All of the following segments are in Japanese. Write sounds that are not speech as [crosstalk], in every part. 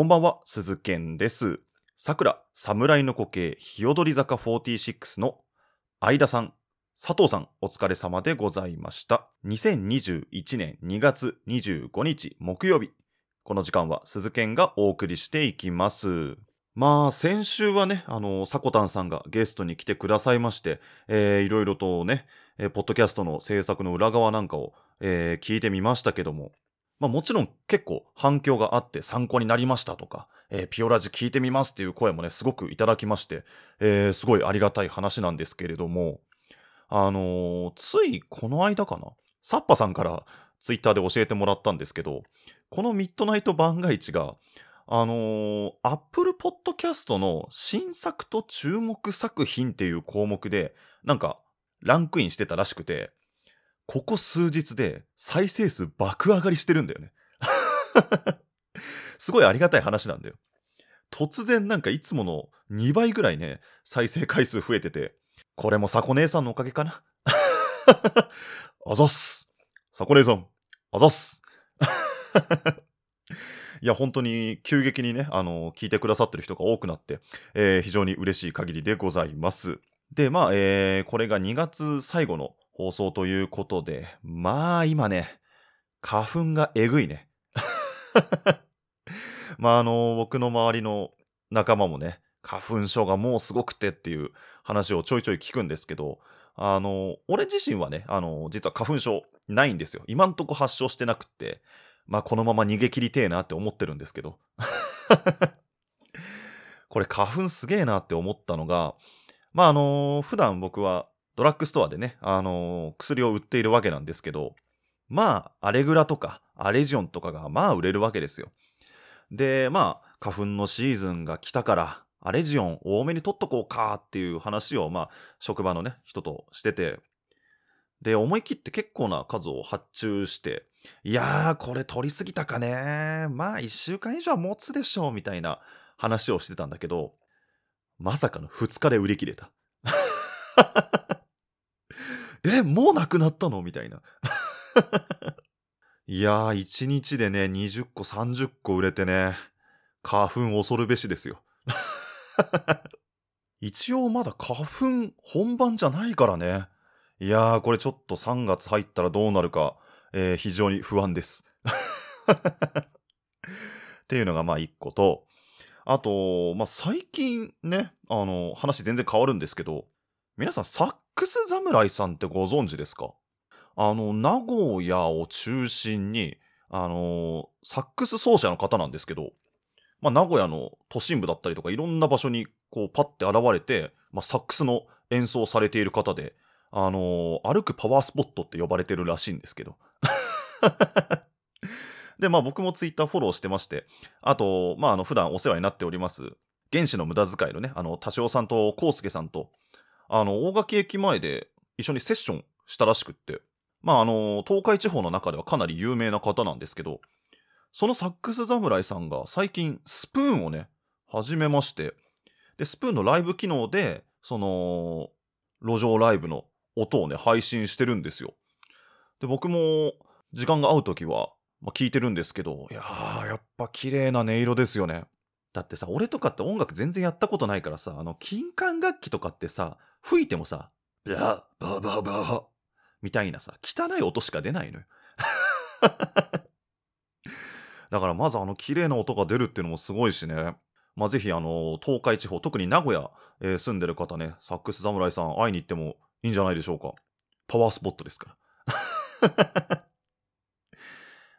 こんばんは、鈴健です。桜、侍の苔、日踊り坂46の相田さん、佐藤さん、お疲れ様でございました。2021年2月25日木曜日。この時間は鈴健がお送りしていきます。まあ、先週はね、あの、さこたんさんがゲストに来てくださいまして、えーいろいろとね、えーポッドキャストの制作の裏側なんかを、えー聞いてみましたけども、まあもちろん結構反響があって参考になりましたとか、えーピオラジ聞いてみますっていう声もね、すごくいただきまして、えーすごいありがたい話なんですけれども、あのーついこの間かな、サッパさんからツイッターで教えてもらったんですけど、このミッドナイト番外地が、あのー、Apple Podcast の新作と注目作品っていう項目で、なんか、ランクインしてたらしくて、ここ数日で再生数爆上がりしてるんだよね。[laughs] すごいありがたい話なんだよ。突然なんかいつもの2倍ぐらいね、再生回数増えてて、これもさこ姉さんのおかげかな。[laughs] あざっす。さこ姉さん、あざっす。[laughs] いや、本当に急激にね、あの、聞いてくださってる人が多くなって、えー非常に嬉しい限りでございます。で、まあ、えーこれが2月最後の放送ということで、まあ、今ね、花粉がえぐいね。[laughs] まあ、あの、僕の周りの仲間もね、花粉症がもうすごくてっていう話をちょいちょい聞くんですけど、あの、俺自身はね、あの、実は花粉症ないんですよ。今んとこ発症してなくって、まあ、このまま逃げ切りてえなって思ってるんですけど。[laughs] これ花粉すげえなって思ったのが、まあ、あの、普段僕はドラッグストアでね、あの、薬を売っているわけなんですけど、まあ、アレグラとかアレジオンとかがまあ売れるわけですよ。で、まあ、花粉のシーズンが来たから、アレジオン多めに取っとこうかっていう話を、まあ、職場のね、人としてて、で、思い切って結構な数を発注して、いやー、これ取りすぎたかねまあ、1週間以上は持つでしょう、みたいな話をしてたんだけど、まさかの2日で売り切れた。え、もうなくなったの？みたいな。[laughs] いやー、1日でね、20個、30個売れてね、花粉恐るべしですよ。[laughs] 一応まだ花粉本番じゃないからね。いやー、これちょっと3月入ったらどうなるか、えー非常に不安です。[laughs] っていうのがまあ1個と、あと、まあ最近ね、あの、話全然変わるんですけど、皆さんサックス侍さんってご存知ですか？あの、名古屋を中心に、あの、サックス奏者の方なんですけど、まあ、名古屋の都心部だったりとかいろんな場所にこうパッて現れて、まあ、サックスの演奏されている方で、あの歩くパワースポットって呼ばれてるらしいんですけど。[laughs] で、まあ僕もツイッターフォローしてまして、あと、まああの普段お世話になっております、原始の無駄遣いのね、あの、多少さんと康介さんと、あの、大垣駅前で一緒にセッションしたらしくって、まああの、東海地方の中ではかなり有名な方なんですけど、そのサックス侍さんが最近スプーンをね、始めまして、で、スプーンのライブ機能で、その、路上ライブの音をね、配信してるんですよ。で、僕も時間が合うときは、まあ、聞いてるんですけど、いやー、やっぱ綺麗な音色ですよね。だってさ、俺とかって音楽全然やったことないからさ、あの、金管楽器とかってさ、吹いてもさ、ブラババババみたいなさ、汚い音しか出ないのよ。[laughs] だからまずあの綺麗な音が出るっていうのもすごいしね。まあ、ぜひあの、東海地方、特に名古屋、えー住んでる方ね、サックス侍さん会いに行ってもいいんじゃないでしょうか。パワースポットですから。[laughs]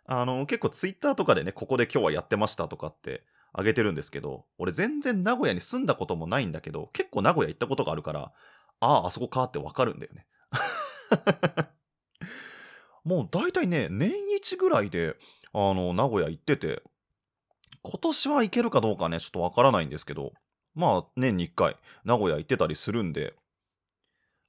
あの、結構ツイッターとかでね、ここで今日はやってましたとかってあげてるんですけど、俺全然名古屋に住んだこともないんだけど、結構名古屋行ったことがあるから、ああ、あそこかってわかるんだよね。[laughs] もう大体ね、年一ぐらいで、あの、名古屋行ってて、今年は行けるかどうかね、ちょっとわからないんですけど、まあ、年に1回、名古屋行ってたりするんで、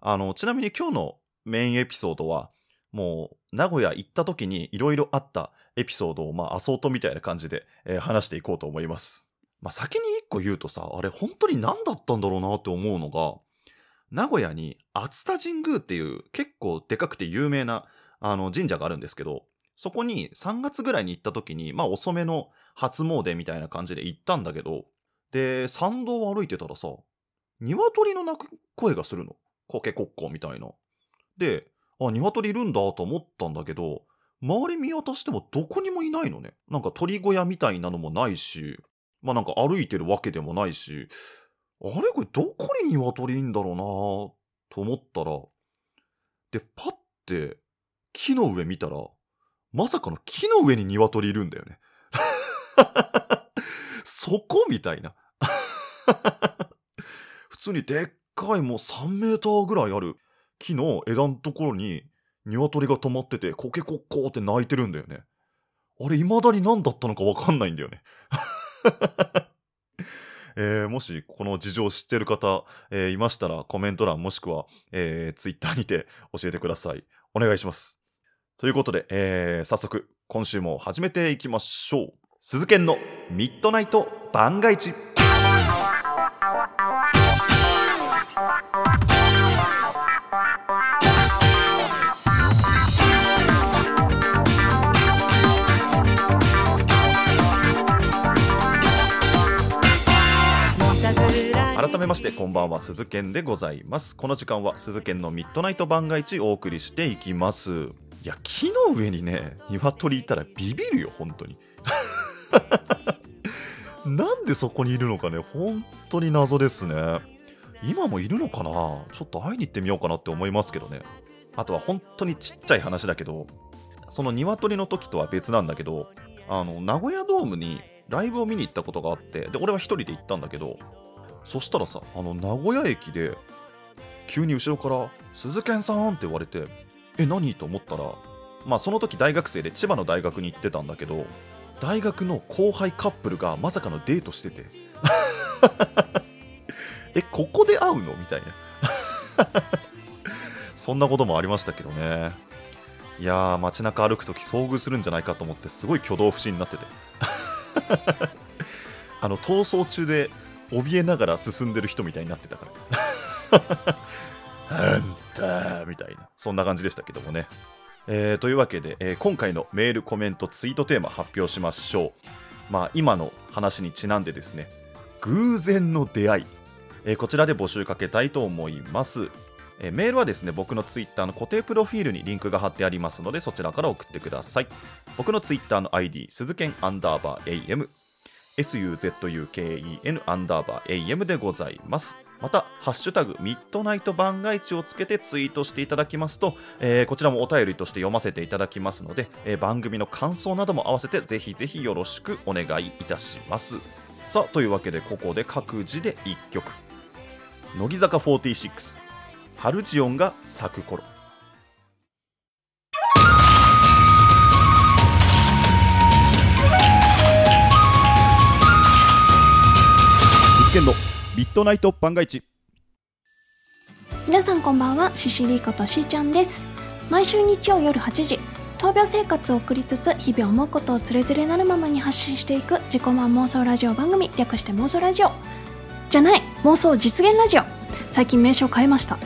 あの、ちなみに今日のメインエピソードは、もう、名古屋行った時にいろいろあったエピソードを、まあ、アソートみたいな感じで、えー話していこうと思います。まあ、先に1個言うとさ、あれ本当に何だったんだろうなって思うのが、名古屋に熱田神宮っていう結構でかくて有名なあの神社があるんですけど、そこに3月ぐらいに行った時に、まあ遅めの初詣みたいな感じで行ったんだけど、で、参道を歩いてたらさ、鶏の鳴く声がするの。コケコッコみたいな。で、あ、鶏いるんだと思ったんだけど、周り見渡してもどこにもいないのね。なんか鳥小屋みたいなのもないし、まあなんか歩いてるわけでもないし、あれこれどこに鶏いんだろうなと思ったら、で、パッて木の上見たら、まさかの木の上に鶏いるんだよね。[laughs] そこみたいな。[laughs] 普通にでっかいもう3メーターぐらいある木の枝のところに鶏が止まっててコケコッコーって鳴いてるんだよね。あれ未だに何だったのかわかんないんだよね。[laughs] えー、もしこの事情を知ってる方、えー、いましたらコメント欄もしくは、えー、ツイッターにて教えてください。お願いします。ということで、えー、早速今週も始めていきましょう。鈴研のミッドナイト番外地。めましてこんばんは鈴研でございます。この時間は鈴研のミッドナイト番外地お送りしていきます。いや木の上にね鶏いたらビビるよ本当に。[laughs] なんでそこにいるのかね本当に謎ですね。今もいるのかな？ちょっと会いに行ってみようかなって思いますけどね。あとは本当にちっちゃい話だけどその鶏の時とは別なんだけどあの名古屋ドームにライブを見に行ったことがあってで俺は一人で行ったんだけどそしたらさ、あの、名古屋駅で、急に後ろから「鈴賢さん!」って言われてえ何？と思ったらまあその時大学生で千葉の大学に行ってたんだけど大学の後輩カップルがまさかのデートしてて。[laughs] えここで会うの？みたいな。[laughs] そんなこともありましたけどね。いやー街中歩く時遭遇するんじゃないかと思ってすごい挙動不審になってて。[laughs] あの逃走中で怯えながら進んでる人みたいになってたから。あんたみたいな、そんな感じでしたけどもね。えー、というわけで、えー、今回のメール、コメント、ツイートテーマ発表しましょう。まあ、今の話にちなんでですね、偶然の出会い、えー、こちらで募集かけたいと思います。えメールはですね、僕のツイッターの固定プロフィールにリンクが貼ってありますので、そちらから送ってください。僕のツイッターの ID、鈴剣アンダーバー AM、suzuken アンダーバー am でございます。また、ハッシュタグミッドナイト番外地をつけてツイートしていただきますと、えー、こちらもお便りとして読ませていただきますので、えー、番組の感想なども合わせてぜひぜひよろしくお願いいたします。さあ、というわけでここで各自で1曲。乃木坂46、ハルジオンが咲く頃。健のミッドナイト番外地皆さんこんばんはシシリことしーちゃんです。毎週日曜夜8時闘病生活を送りつつ日々思うことをつれづれなるままに発信していく自己満妄想ラジオ番組略して妄想ラジオ。じゃない妄想実現ラジオ。最近名称変えました。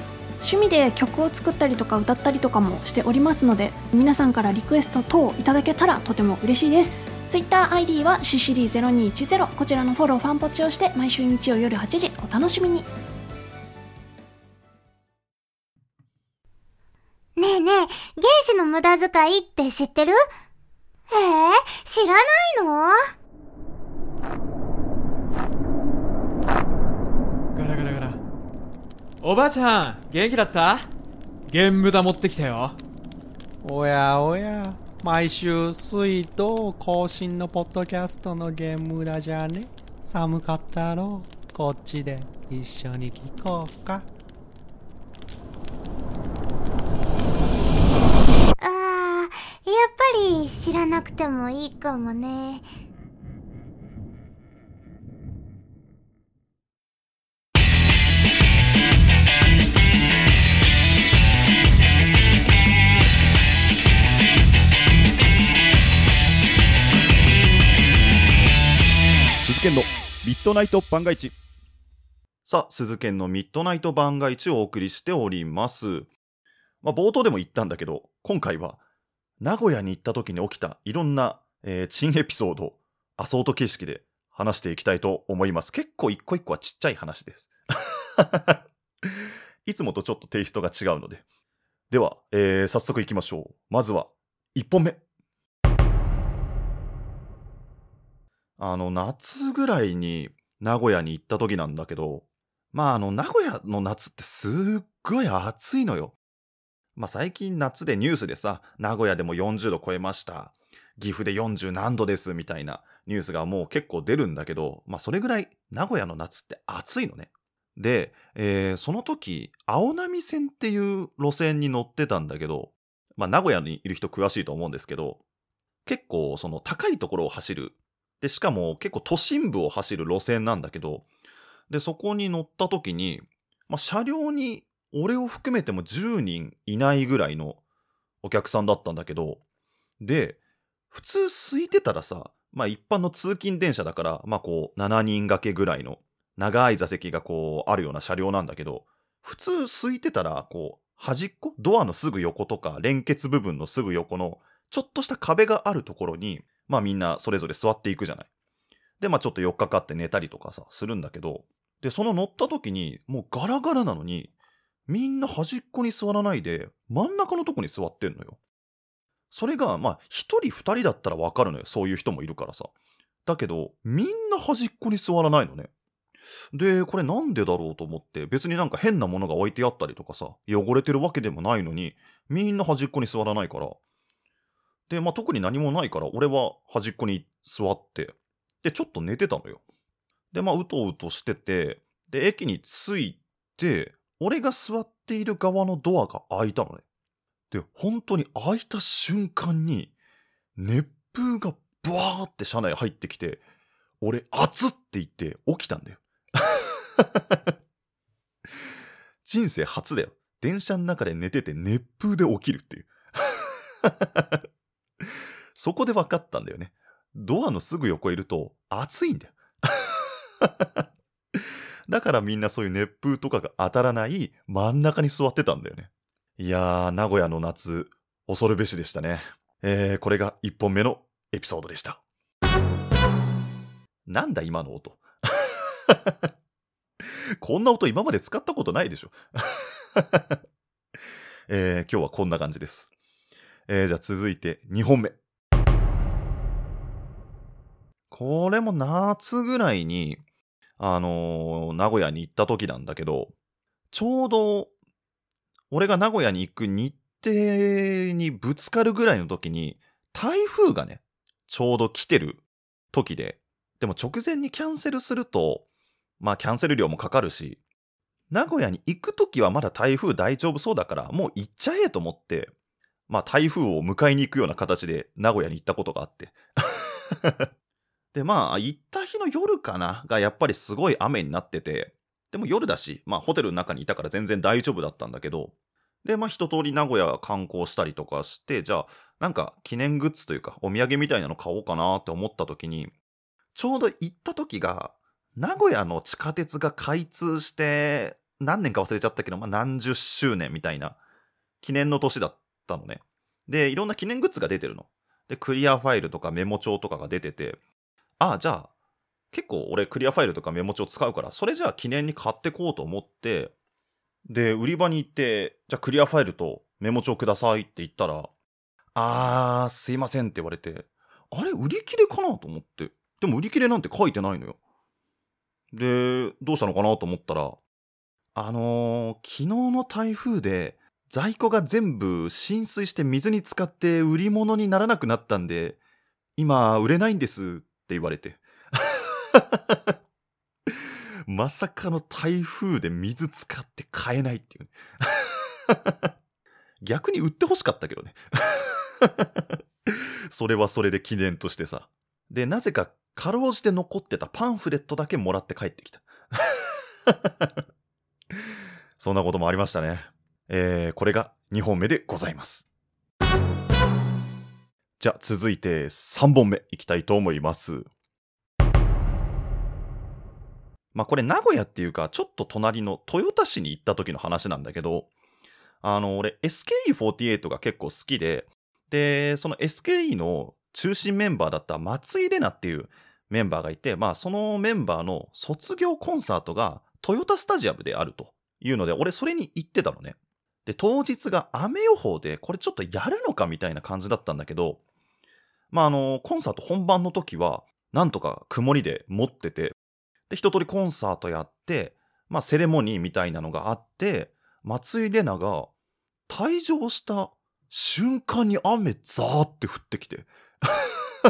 趣味で曲を作ったりとか歌ったりとかもしておりますので皆さんからリクエスト等いただけたらとても嬉しいです。TwitterID はシシリ0210こちらのフォローファンポチをして毎週日曜夜8時お楽しみに。ねえねえ原子の無駄遣いって知ってる？えー、知らないのガラガラガラおばあちゃん元気だった？ゲームだ持ってきたよ。おやおや。毎週水道更新のポッドキャストのゲームだじゃね。寒かったろ。こっちで一緒に聞こうか。あーやっぱり知らなくてもいいかもね健のミッドナイト番外地さあ鈴研のミッドナイト番外地をお送りしておりますまあ冒頭でも言ったんだけど今回は名古屋に行った時に起きたいろんな、えー、珍エピソード、アソート形式で話していきたいと思います。結構一個一個はちっちゃい話です。[laughs] いつもとちょっとテイストが違うので。では、えー、早速行きましょう。まずは、1本目。あの、夏ぐらいに名古屋に行った時なんだけど、まあ、あの、名古屋の夏ってすっごい暑いのよ。まあ、最近夏でニュースでさ、名古屋でも40度超えました。岐阜で40何度ですみたいなニュースがもう結構出るんだけど、まあ、それぐらい名古屋の夏って暑いのね。で、えーその時、青波線っていう路線に乗ってたんだけど、まあ、名古屋にいる人詳しいと思うんですけど、結構その高いところを走る。で、しかも結構都心部を走る路線なんだけど、で、そこに乗った時に、まあ、車両に俺を含めても10人いないぐらいのお客さんだったんだけど、で、普通空いてたらさ、まあ一般の通勤電車だから、まあこう7人掛けぐらいの長い座席がこうあるような車両なんだけど、普通空いてたら、こう端っこドアのすぐ横とか連結部分のすぐ横のちょっとした壁があるところに、まあみんなそれぞれ座っていくじゃない。で、まあちょっと4日かかって寝たりとかさ、するんだけど、で、その乗った時に、もうガラガラなのに、みんな端っこに座らないで、真ん中のとこに座ってんのよ。それが、まあ、一人二人だったらわかるのよ。そういう人もいるからさ。だけど、みんな端っこに座らないのね。で、これなんでだろうと思って、別になんか変なものが置いてあったりとかさ、汚れてるわけでもないのに、みんな端っこに座らないから。で、まあ特に何もないから、俺は端っこに座って、で、ちょっと寝てたのよ。で、まあ、うとうとしてて、で、駅に着いて、俺が座っている側のドアが開いたのね。で、本当に開いた瞬間に、熱風がブワーって車内入ってきて、俺、熱って言って起きたんだよ。[laughs] 人生初だよ。電車の中で寝てて熱風で起きるっていう。そこで分かったんだよね。ドアのすぐ横いると暑いんだよ。[laughs] だからみんなそういう熱風とかが当たらない真ん中に座ってたんだよね。いやー、名古屋の夏、恐るべしでしたね。えー、これが1本目のエピソードでした。なんだ今の音。[laughs] こんな音今まで使ったことないでしょ。[laughs] えー、今日はこんな感じです。えー、じゃあ続いて2本目。これも夏ぐらいに、あのー名古屋に行った時なんだけど、ちょうど、俺が名古屋に行く日程にぶつかるぐらいの時に、台風がね、ちょうど来てる時で、でも直前にキャンセルすると、まあキャンセル料もかかるし、名古屋に行く時はまだ台風大丈夫そうだから、もう行っちゃえと思って、まあ台風を迎えに行くような形で名古屋に行ったことがあって。[laughs] で、まあ、行った日の夜かながやっぱりすごい雨になってて、でも夜だし、まあホテルの中にいたから全然大丈夫だったんだけど、で、まあ一通り名古屋観光したりとかして、じゃあ、なんか記念グッズというかお土産みたいなの買おうかなって思った時に、ちょうど行った時が、名古屋の地下鉄が開通して、何年か忘れちゃったけど、まあ何十周年みたいな記念の年だったたのね。で、いろんな記念グッズが出てるの。で、クリアファイルとかメモ帳とかが出てて、ああ、じゃあ、結構俺クリアファイルとかメモ帳使うから、それじゃあ記念に買ってこうと思って、で、売り場に行って、じゃあクリアファイルとメモ帳くださいって言ったら、あー、すいませんって言われて、あれ、売り切れかなと思って。でも売り切れなんて書いてないのよ。で、どうしたのかなと思ったら、あのー昨日の台風で在庫が全部浸水して水に浸かって売り物にならなくなったんで、今売れないんですって言われて。[laughs] まさかの台風で水使って買えないっていう。[laughs] 逆に売ってほしかったけどね。[laughs] それはそれで記念としてさ。で、なぜかかろうじて残ってたパンフレットだけもらって帰ってきた。そんなこともありましたね。えー、これが2本目でございます。じゃあ続いて3本目いきたいと思います。まあこれ名古屋っていうかちょっと隣の豊田市に行った時の話なんだけど、あの俺 SKE48 が結構好きで、で、その SKE の中心メンバーだった松井玲奈っていうメンバーがいて、まあそのメンバーの卒業コンサートがトヨタスタジアムであるというので、俺それに行ってたのね。で、当日が雨予報で、これちょっとやるのかみたいな感じだったんだけど、まああの、コンサート本番の時は、なんとか曇りで持ってて、で、一通りコンサートやって、まあセレモニーみたいなのがあって、松井玲奈が退場した瞬間に雨ザーって降ってきて。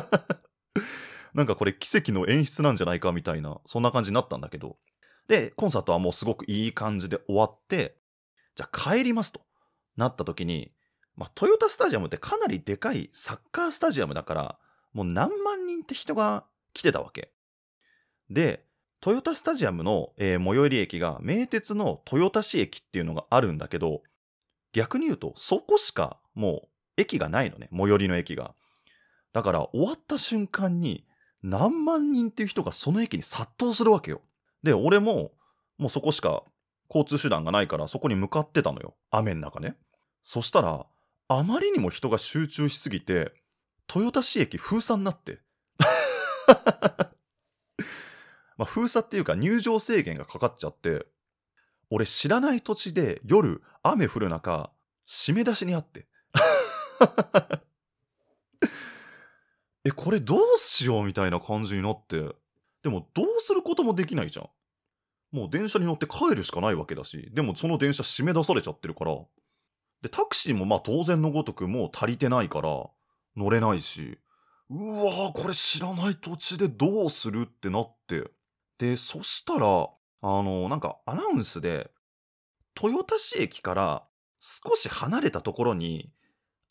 [laughs] なんかこれ奇跡の演出なんじゃないかみたいな、そんな感じになったんだけど。で、コンサートはもうすごくいい感じで終わって、じゃあ帰りますとなった時に、まあ、トヨタスタジアムってかなりでかいサッカースタジアムだから、もう何万人って人が来てたわけ。で、トヨタスタジアムの、えー最寄り駅が名鉄の豊田市駅っていうのがあるんだけど、逆に言うとそこしかもう駅がないのね、最寄りの駅が。だから終わった瞬間に何万人っていう人がその駅に殺到するわけよ。で、俺ももうそこしか交通手段がないからそこに向かってたのよ。雨の中ね。そしたら、あまりにも人が集中しすぎて、豊田市駅封鎖になって。[laughs] まあ封鎖っていうか入場制限がかかっちゃって、俺知らない土地で夜雨降る中、締め出しにあって。[laughs] え、これどうしようみたいな感じになって。でもどうすることもできないじゃん。もう電車に乗って帰るしかないわけだし、でもその電車締め出されちゃってるから。で、タクシーもまあ当然のごとくもう足りてないから乗れないし、うわーこれ知らない土地でどうするってなって。で、そしたら、あの、なんかアナウンスで、豊田市駅から少し離れたところに、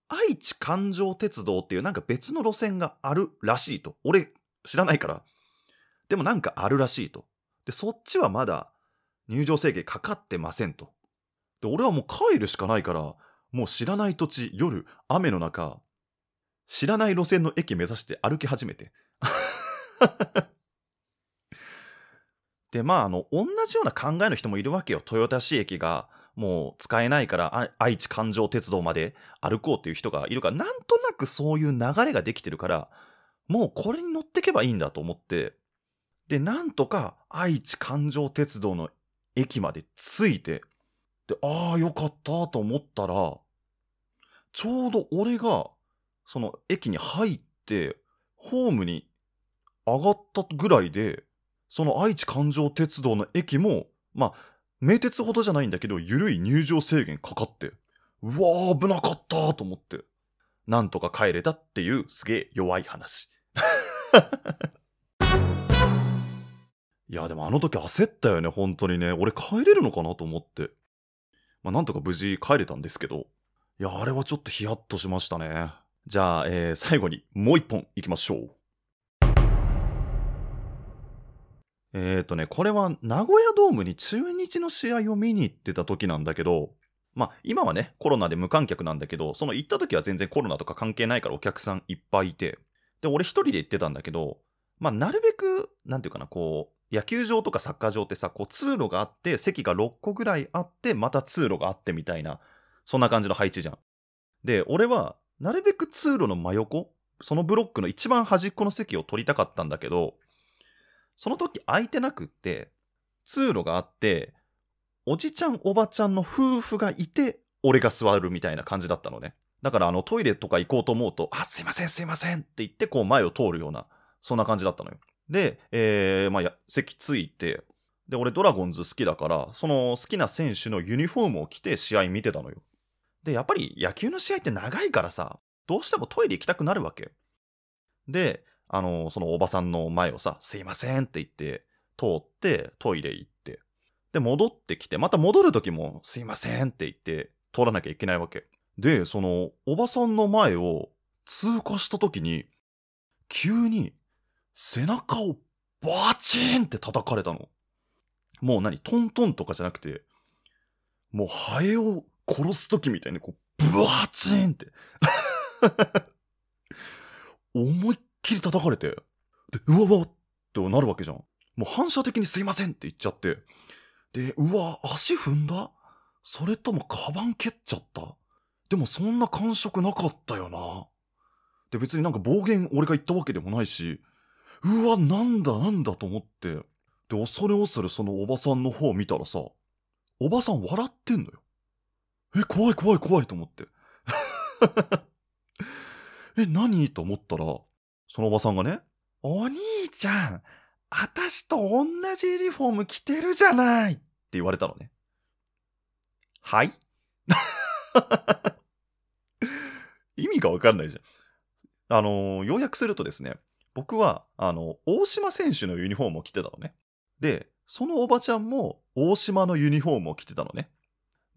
愛知環状鉄道っていうなんか別の路線があるらしいと。俺知らないから。でもなんかあるらしいと。で、そっちはまだ入場制限かかってませんと。で、俺はもう帰るしかないから、もう知らない土地、夜、雨の中、知らない路線の駅目指して歩き始めて。[laughs] で、まあ、あの、同じような考えの人もいるわけよ。豊田市駅がもう使えないから、愛知環状鉄道まで歩こうっていう人がいるから、なんとなくそういう流れができてるから、もうこれに乗ってけばいいんだと思って、で、なんとか愛知環状鉄道の駅まで着いて、で、ああ、よかったと思ったら、ちょうど俺が、その駅に入って、ホームに上がったぐらいで、その愛知環状鉄道の駅も、まあ、名鉄ほどじゃないんだけど、緩い入場制限かかって、うわー、危なかったと思って、なんとか帰れたっていうすげえ弱い話。いや、でもあの時焦ったよね、本当にね。俺帰れるのかなと思って。まあ、なんとか無事帰れたんですけど。いや、あれはちょっとヒヤッとしましたね。じゃあ、えー最後にもう一本いきましょう。えーとね、これは名古屋ドームに中日の試合を見に行ってた時なんだけど、まあ今はね、コロナで無観客なんだけど、その行った時は全然コロナとか関係ないからお客さんいっぱいいて、で、俺一人で行ってたんだけど、まあなるべく、なんていうかな、こう、野球場とかサッカー場ってさ、こう通路があって、席が6個ぐらいあって、また通路があってみたいな、そんな感じの配置じゃん。で、俺は、なるべく通路の真横、そのブロックの一番端っこの席を取りたかったんだけど、その時空いてなくって、通路があって、おじちゃんおばちゃんの夫婦がいて、俺が座るみたいな感じだったのね。だからあのトイレとか行こうと思うと、あ、すいませんすいませんって言ってこう前を通るような、そんな感じだったのよ。で、えー、まあ、席ついて、で、俺ドラゴンズ好きだから、その好きな選手のユニフォームを着て試合見てたのよ。で、やっぱり野球の試合って長いからさ、どうしてもトイレ行きたくなるわけ。で、あの、そのおばさんの前をさ、すいませんって言って、通って、トイレ行って、で、戻ってきて、また戻る時も、すいませんって言って、通らなきゃいけないわけ。で、その、おばさんの前を通過した時に、急に、背中をバチーンって叩かれたの。もう何トントンとかじゃなくて、もうハエを殺す時みたいに、こう、ブワーチーンって。[laughs] 思いっきり叩かれて、で、うわわってなるわけじゃん。もう反射的にすいませんって言っちゃって、で、うわ、足踏んだ？それともカバン蹴っちゃった？でもそんな感触なかったよな。で、別になんか暴言俺が言ったわけでもないし、うわ、なんだなんだと思って、で、恐れ恐れそのおばさんの方を見たらさ、おばさん笑ってんのよ。え、怖い怖い怖いと思って。[laughs] え、何？と思ったら、そのおばさんがね、お兄ちゃん、あたしと同じユニフォーム着てるじゃないって言われたのね。はい？[laughs] 意味がわかんないじゃん。あのー要約するとですね、僕は、あの、大島選手のユニフォームを着てたのね。で、そのおばちゃんも大島のユニフォームを着てたのね。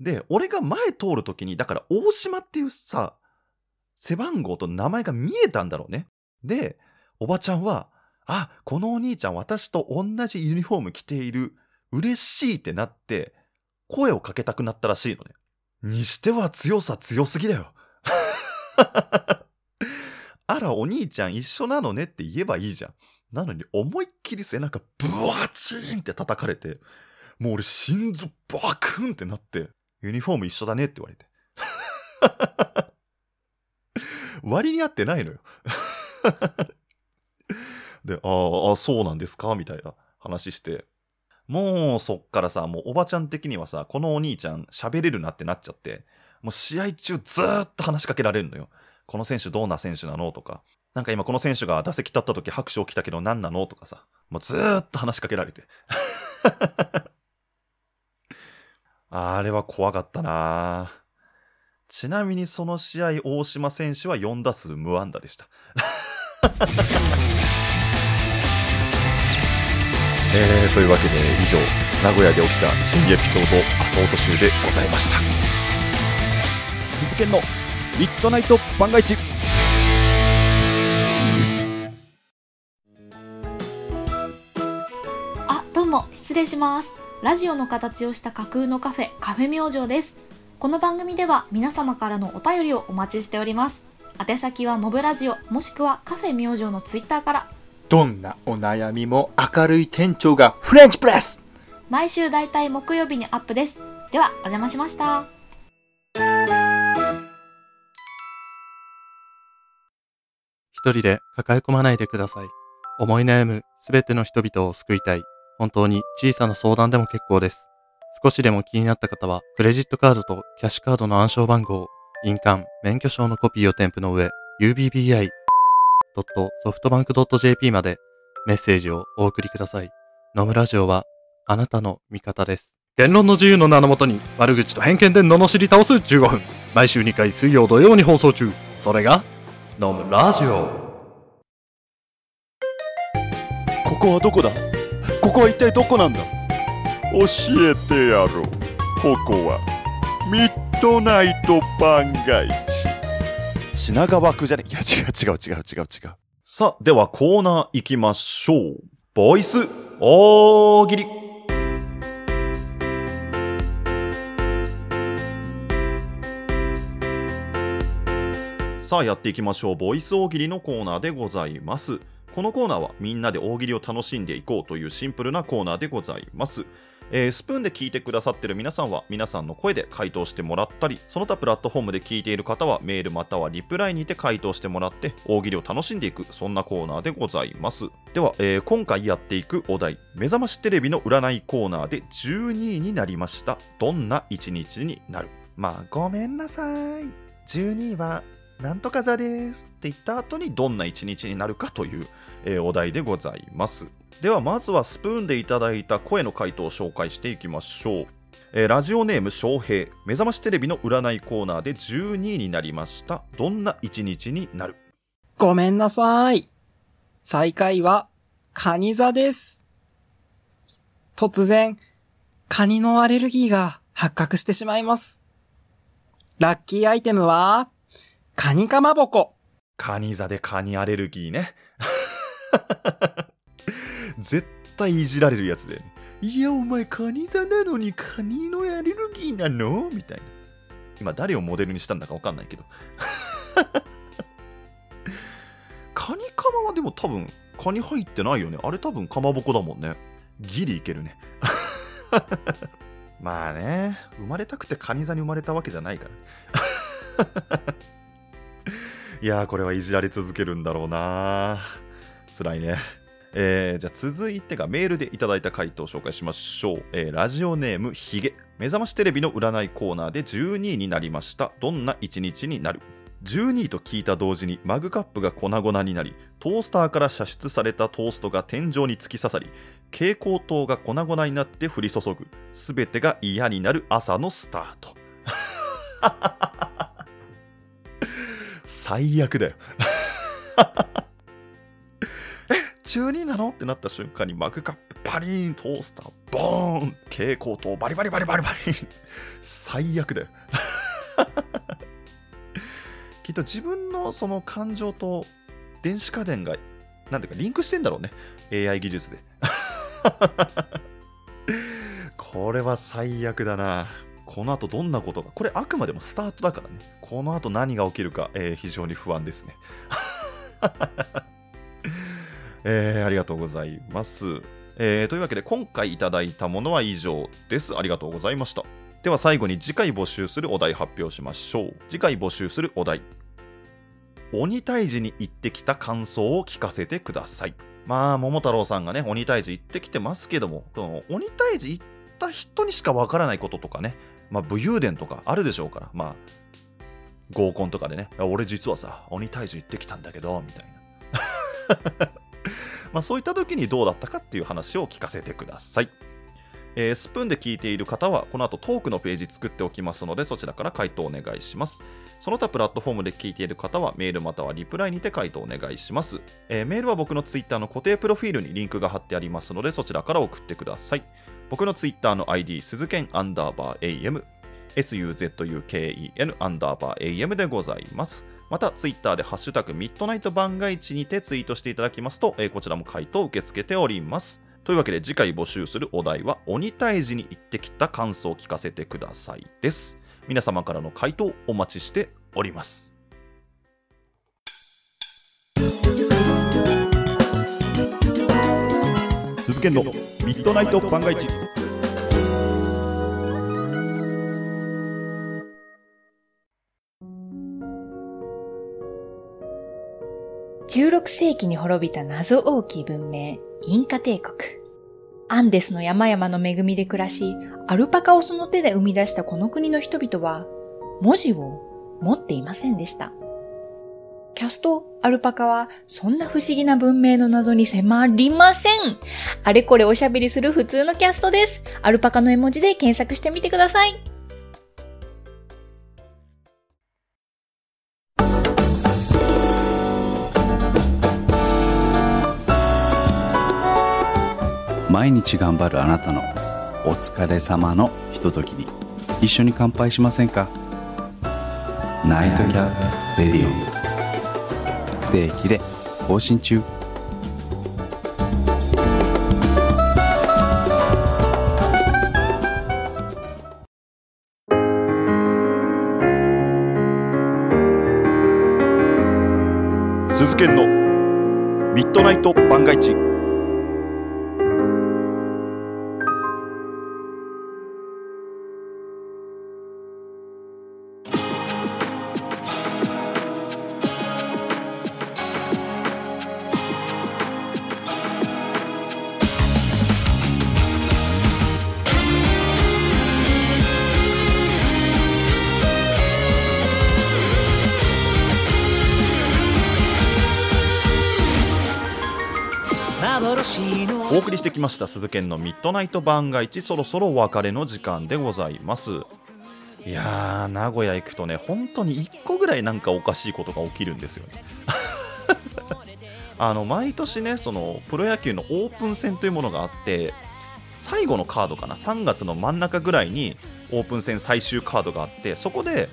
で、俺が前通るときに、だから大島っていうさ、背番号と名前が見えたんだろうね。で、おばちゃんは、あ、このお兄ちゃん私と同じユニフォーム着ている。嬉しいってなって、声をかけたくなったらしいのね。にしては強さ強すぎだよ。[laughs] あら、お兄ちゃん一緒なのねって言えばいいじゃん。なのに思いっきり背中ブワチーンって叩かれて、もう俺心臓バクンってなって、ユニフォーム一緒だねって言われて。[laughs] 割に合ってないのよ。[laughs] で、ああ、そうなんですかみたいな話して。もうそっからさ、もうおばちゃん的にはさ、このお兄ちゃん喋れるなってなっちゃって、もう試合中ずーっと話しかけられるのよ。この選手どんな選手なの？とか。なんか今この選手が打席立った時拍手起きたけど何なの？とかさ。もうずーっと話しかけられて。[laughs] あれは怖かったなちなみにその試合、大島選手は4打数無安打でした。[laughs] えー、というわけで以上、名古屋で起きた珍エピソードアソート集でございました。鈴研のミッドナイト番外地あ、どうも、失礼します。ラジオの形をした架空のカフェ、カフェ明星です。この番組では皆様からのお便りをお待ちしております。宛先はモブラジオ、もしくはカフェ明星のツイッターから、どんなお悩みも明るい店長がフレンチプレス毎週だいたい木曜日にアップです。では、お邪魔しました。一人で抱え込まないでください。思い悩むすべての人々を救いたい。本当に小さな相談でも結構です。少しでも気になった方は、クレジットカードとキャッシュカードの暗証番号、印鑑、免許証のコピーを添付の上、ubbi.softbank.jp までメッセージをお送りください。野村ラジオはあなたの味方です。言論の自由の名のもとに悪口と偏見で罵り倒す15分。毎週2回水曜土曜に放送中。それが、飲むラジオ。ここはどこだ？ここは一体どこなんだ？教えてやろう。ここはミッドナイト番外地。品川区じゃね？いや違う違う違う違う違う。さあ、ではコーナー行きましょう。ボイス大喜利。さあ、やっていきましょう。ボイス大喜利のコーナーでございます。このコーナーはみんなで大喜利を楽しんでいこうというシンプルなコーナーでございます。えースプーンで聞いてくださってる皆さんは皆さんの声で回答してもらったりその他プラットフォームで聞いている方はメールまたはリプライにて回答してもらって大喜利を楽しんでいくそんなコーナーでございますでは、えー今回やっていくお題目覚ましテレビの占いコーナーで12位になりましたどんな一日になる？まあごめんなさい12位はなんとか座ですって言った後にどんな一日になるかという、えーお題でございますではまずはスプーンでいただいた声の回答を紹介していきましょう、えーラジオネーム翔平目覚ましテレビの占いコーナーで12位になりましたどんな一日になる？ごめんなさい。最下位は、カニ座です。突然、カニのアレルギーが発覚してしまいます。ラッキーアイテムは、カニかまぼこ。カニ座でカニアレルギーね。[laughs] 絶対いじられるやつで、いやお前カニ座なのにカニのアレルギーなの？みたいな。今誰をモデルにしたんだかわかんないけど。[laughs] カニカマはでも多分カニ入ってないよね。あれ多分かまぼこだもんね。ギリいけるね。[laughs] まあね。生まれたくてカニ座に生まれたわけじゃないから。いやー、これはいじられ続けるんだろうな辛いね。えー、じゃあ続いてがメールでいただいた回答を紹介しましょう。えーラジオネームひげ。目覚ましテレビの占いコーナーで12位になりました。どんな一日になる ?12 位と聞いた同時にマグカップが粉々になり、トースターから射出されたトーストが天井に突き刺さり、蛍光灯が粉々になって降り注ぐ。すべてが嫌になる朝のスタート。最悪だよ。[laughs] え、中2なのってなった瞬間にマグカップパリーン、トースターボーン、蛍光灯バリバリバリバリバリ。最悪だよ。[laughs] きっと自分のその感情と電子家電が、なんていうかリンクしてんだろうね。AI 技術で。[laughs] これは最悪だな。この後どんなことが、これあくまでもスタートだからね。この後何が起きるか、えー非常に不安ですね。[laughs] えーありがとうございます。えーというわけで今回いただいたものは以上です。ありがとうございました。では最後に次回募集するお題発表しましょう。次回募集するお題。鬼退治に行ってきた感想を聞かせてください。まあ、桃太郎さんがね、鬼退治行ってきてますけども、この鬼退治行った人にしかわからないこととかね、まあ、武勇伝とかあるでしょうから、まあ、合コンとかでね、俺実はさ、鬼退治行ってきたんだけど、みたいな。[laughs] まあ、そういった時にどうだったかっていう話を聞かせてください。えースプーンで聞いている方は、この後トークのページ作っておきますので、そちらから回答お願いします。その他プラットフォームで聞いている方は、メールまたはリプライにて回答お願いします。えーメールは僕のツイッターの固定プロフィールにリンクが貼ってありますので、そちらから送ってください。僕のツイッターの ID、鈴剣アンダーバー AM、suzuken アンダーバー AM でございます。また、ツイッターでハッシュタグミッドナイト番外地にてツイートしていただきますと、えーこちらも回答を受け付けております。というわけで次回募集するお題は鬼退治に行ってきた感想を聞かせてくださいです。皆様からの回答お待ちしております。鈴研のミッドナイト番外地。16世紀に滅びた謎多き文明、インカ帝国。アンデスの山々の恵みで暮らし、アルパカをその手で生み出したこの国の人々は、文字を持っていませんでした。キャスト、アルパカは、そんな不思議な文明の謎に迫りませんあれこれおしゃべりする普通のキャストです。アルパカの絵文字で検索してみてください。毎日頑張るあなたのお疲れ様のひとときに一緒に乾杯しませんか？ナイトキャップレディオ定期で更新中。鈴研のミッドナイト番外地。きました。鈴研のミッドナイト番外地そろそろお別れの時間でございます。いやー名古屋行くとね本当に1個ぐらいなんかおかしいことが起きるんですよね。[laughs] あの毎年ねそのプロ野球のオープン戦というものがあって最後のカードかな3月の真ん中ぐらいにオープン戦最終カードがあってそこで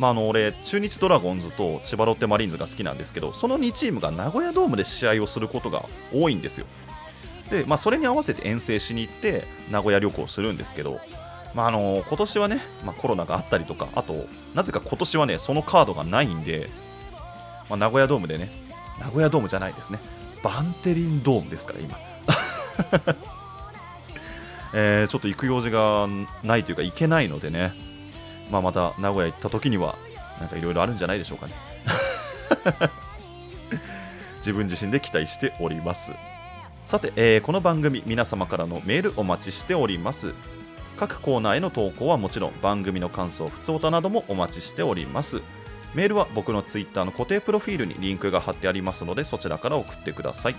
まあ、あの俺、中日ドラゴンズと千葉ロッテマリーンズが好きなんですけど、その2チームが名古屋ドームで試合をすることが多いんですよ。で、まあ、それに合わせて遠征しに行って、名古屋旅行するんですけど、まあ、あの今年はね、まあ、コロナがあったりとか、あと、なぜか今年はね、そのカードがないんで、まあ、名古屋ドームでね、名古屋ドームじゃないですね、バンテリンドームですから、今。[laughs] えーちょっと行く用事がないというか、行けないのでね、まあ、また名古屋行った時にはなんかいろいろあるんじゃないでしょうかね [laughs] 自分自身で期待しておりますさて、えーこの番組皆様からのメールお待ちしております。各コーナーへの投稿はもちろん番組の感想ふつおたなどもお待ちしております。メールは僕のツイッターの固定プロフィールにリンクが貼ってありますのでそちらから送ってください。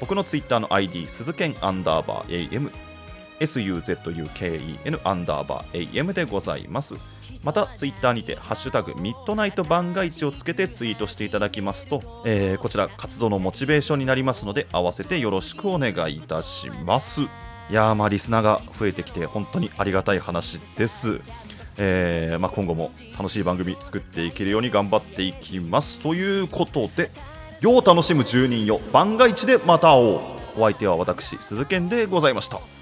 僕のツイッターの ID 鈴剣アンダーバー AM SUZUKEN アンダーバー AM でございます。またツイッターにて「ハッシュタグミッドナイト番外地」をつけてツイートしていただきますと、えーこちら活動のモチベーションになりますので合わせてよろしくお願いいたします。いやーまあリスナーが増えてきて本当にありがたい話です。えーまあ、今後も楽しい番組作っていけるように頑張っていきます。ということで「よう楽しむ住人よ番外地でまた会おう」お相手は私鈴賢でございました。